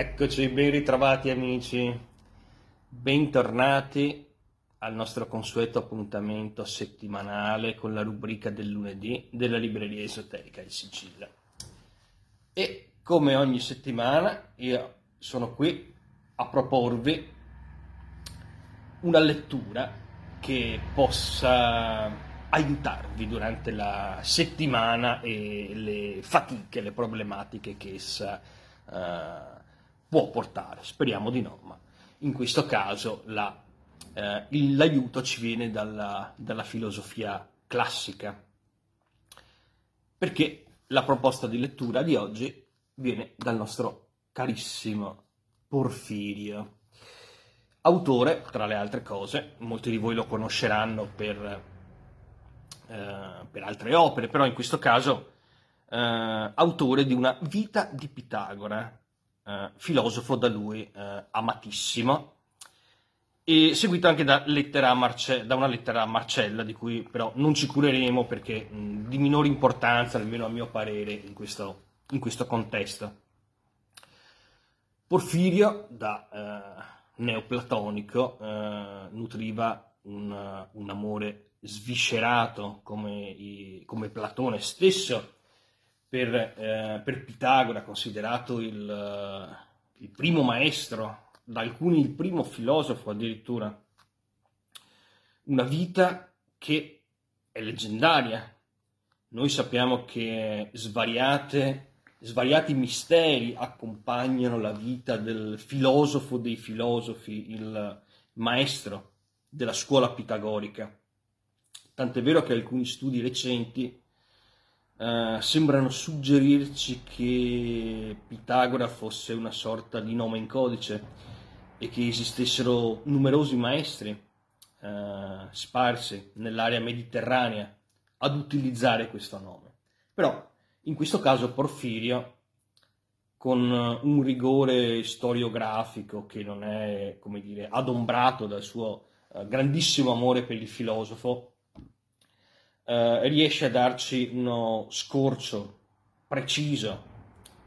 Eccoci, ben ritrovati amici, bentornati al nostro consueto appuntamento settimanale con la rubrica del lunedì della libreria esoterica di Sicilia. E come ogni settimana io sono qui a proporvi una lettura che possa aiutarvi durante la settimana e le fatiche, le problematiche che essa uh, può portare. Speriamo di no, ma in questo caso la, uh, l'aiuto ci viene dalla, dalla filosofia classica, perché la proposta di lettura di oggi viene dal nostro carissimo Porfirio, autore, tra le altre cose, molti di voi lo conosceranno per eh, per altre opere, però in questo caso eh, autore di una Vita di Pitagora, eh, filosofo da lui eh, amatissimo, e seguito anche da, Marce- da, una lettera a Marcella, di cui però non ci cureremo perché mh, di minore importanza, almeno a mio parere, in questo, in questo contesto. Porfirio, da eh, neoplatonico, eh, nutriva un, un amore sviscerato come, i, come Platone stesso per, eh, per, Pitagora, considerato il, eh, il primo maestro, da alcuni il primo filosofo addirittura. Una vita che è leggendaria. Noi sappiamo che svariate, svariati misteri accompagnano la vita del filosofo dei filosofi, il maestro della scuola pitagorica tant'è vero che alcuni studi recenti eh, sembrano suggerirci che Pitagora fosse una sorta di nome in codice e che esistessero numerosi maestri eh, sparsi nell'area mediterranea ad utilizzare questo nome. Però in questo caso Porfirio, con un rigore storiografico che non è, come dire, adombrato dal suo eh, grandissimo amore per il filosofo, eh, riesce a darci uno scorcio preciso,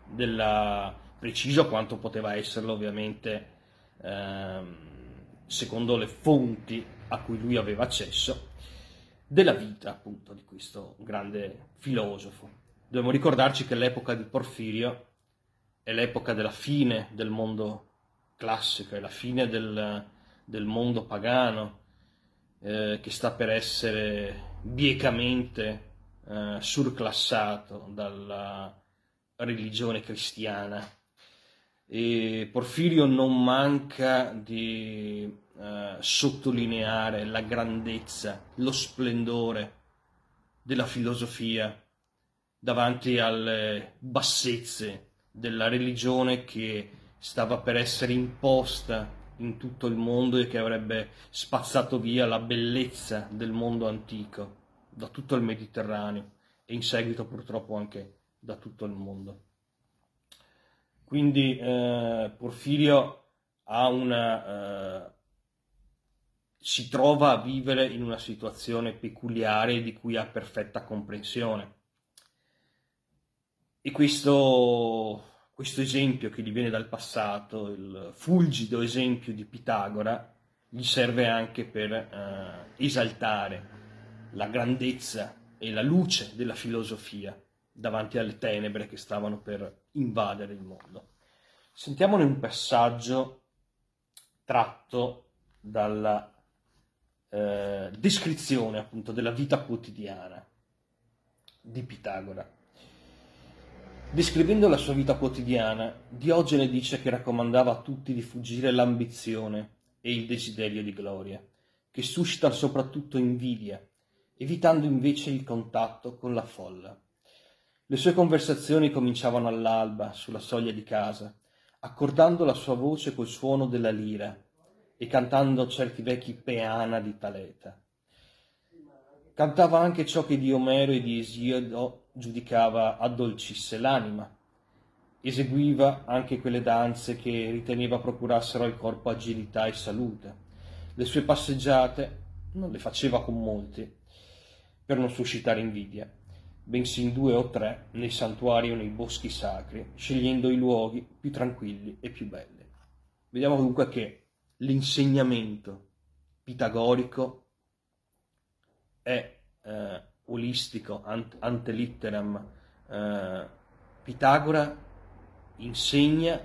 della, preciso quanto poteva esserlo ovviamente ehm, secondo le fonti a cui lui aveva accesso, della vita appunto di questo grande filosofo. Dobbiamo ricordarci che l'epoca di Porfirio è l'epoca della fine del mondo classico, è la fine del, del mondo pagano, eh, che sta per essere biecamente eh, surclassato dalla religione cristiana. E Porfirio non manca di eh, sottolineare la grandezza, lo splendore della filosofia davanti alle bassezze della religione che stava per essere imposta in tutto il mondo e che avrebbe spazzato via la bellezza del mondo antico da tutto il Mediterraneo e in seguito purtroppo anche da tutto il mondo. Quindi eh, Porfirio una, eh, si trova a vivere in una situazione peculiare di cui ha perfetta comprensione. E questo questo esempio che gli viene dal passato, il fulgido esempio di Pitagora, gli serve anche per eh, esaltare la grandezza e la luce della filosofia davanti alle tenebre che stavano per invadere il mondo. Sentiamone un passaggio tratto dalla eh, descrizione appunto della vita quotidiana di Pitagora. Descrivendo la sua vita quotidiana, Diogene dice che raccomandava a tutti di fuggire l'ambizione e il desiderio di gloria, che suscitano soprattutto invidia, evitando invece il contatto con la folla. Le sue conversazioni cominciavano all'alba, sulla soglia di casa, accordando la sua voce col suono della lira e cantando certi vecchi peana di Taleta. Cantava anche ciò che di Omero e di Esiodo giudicava addolcisse l'anima. Eseguiva anche quelle danze che riteneva procurassero al corpo agilità e salute. Le sue passeggiate non le faceva con molti, per non suscitare invidia, bensì in due o tre nei santuari o nei boschi sacri, scegliendo i luoghi più tranquilli e più belli. Vediamo dunque che l'insegnamento pitagorico è eh, olistico, ant, ante litteram. Eh, Pitagora insegna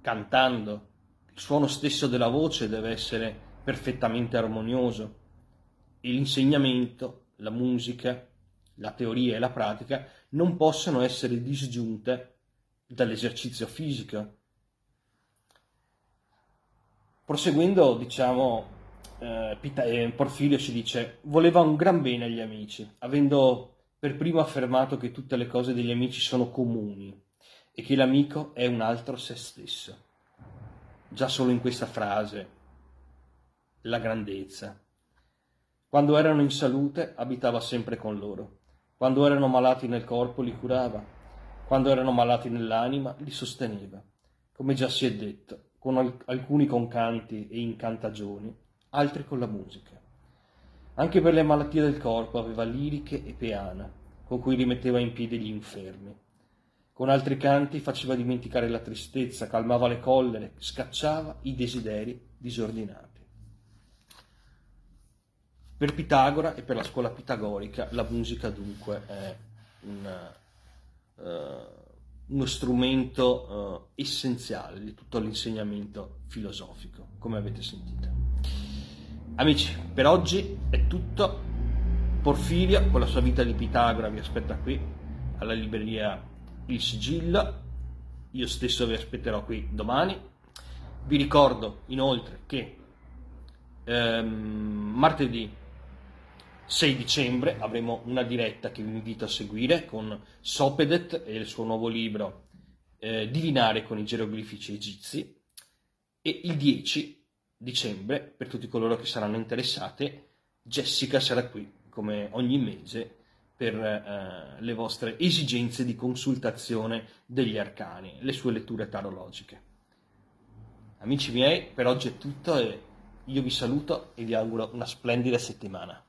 cantando, il suono stesso della voce deve essere perfettamente armonioso e l'insegnamento, la musica, la teoria e la pratica non possono essere disgiunte dall'esercizio fisico. Proseguendo, diciamo, eh, eh, Porfirio ci dice, voleva un gran bene agli amici, avendo per primo affermato che tutte le cose degli amici sono comuni e che l'amico è un altro se stesso. Già solo in questa frase, la grandezza. Quando erano in salute abitava sempre con loro, quando erano malati nel corpo li curava, quando erano malati nell'anima li sosteneva, come già si è detto, con alcuni con canti e incantagioni, altri con la musica. Anche per le malattie del corpo aveva liriche e peana, con cui rimetteva in piedi gli infermi. Con altri canti faceva dimenticare la tristezza, calmava le collere, scacciava i desideri disordinati. Per Pitagora e per la scuola pitagorica la musica dunque è una, uh, uno strumento uh, essenziale di tutto l'insegnamento filosofico, come avete sentito. Amici, per oggi è tutto. Porfirio, con la sua vita di Pitagora, vi aspetta qui alla libreria Il Sigillo. Io stesso vi aspetterò qui domani. Vi ricordo inoltre che ehm, martedì 6 dicembre avremo una diretta che vi invito a seguire con Sopedet e il suo nuovo libro eh, Divinare con i geroglifici egizi e il 10 dicembre, per tutti coloro che saranno interessati, Jessica sarà qui come ogni mese per eh, le vostre esigenze di consultazione degli arcani, le sue letture tarologiche. Amici miei, per oggi è tutto e io vi saluto e vi auguro una splendida settimana.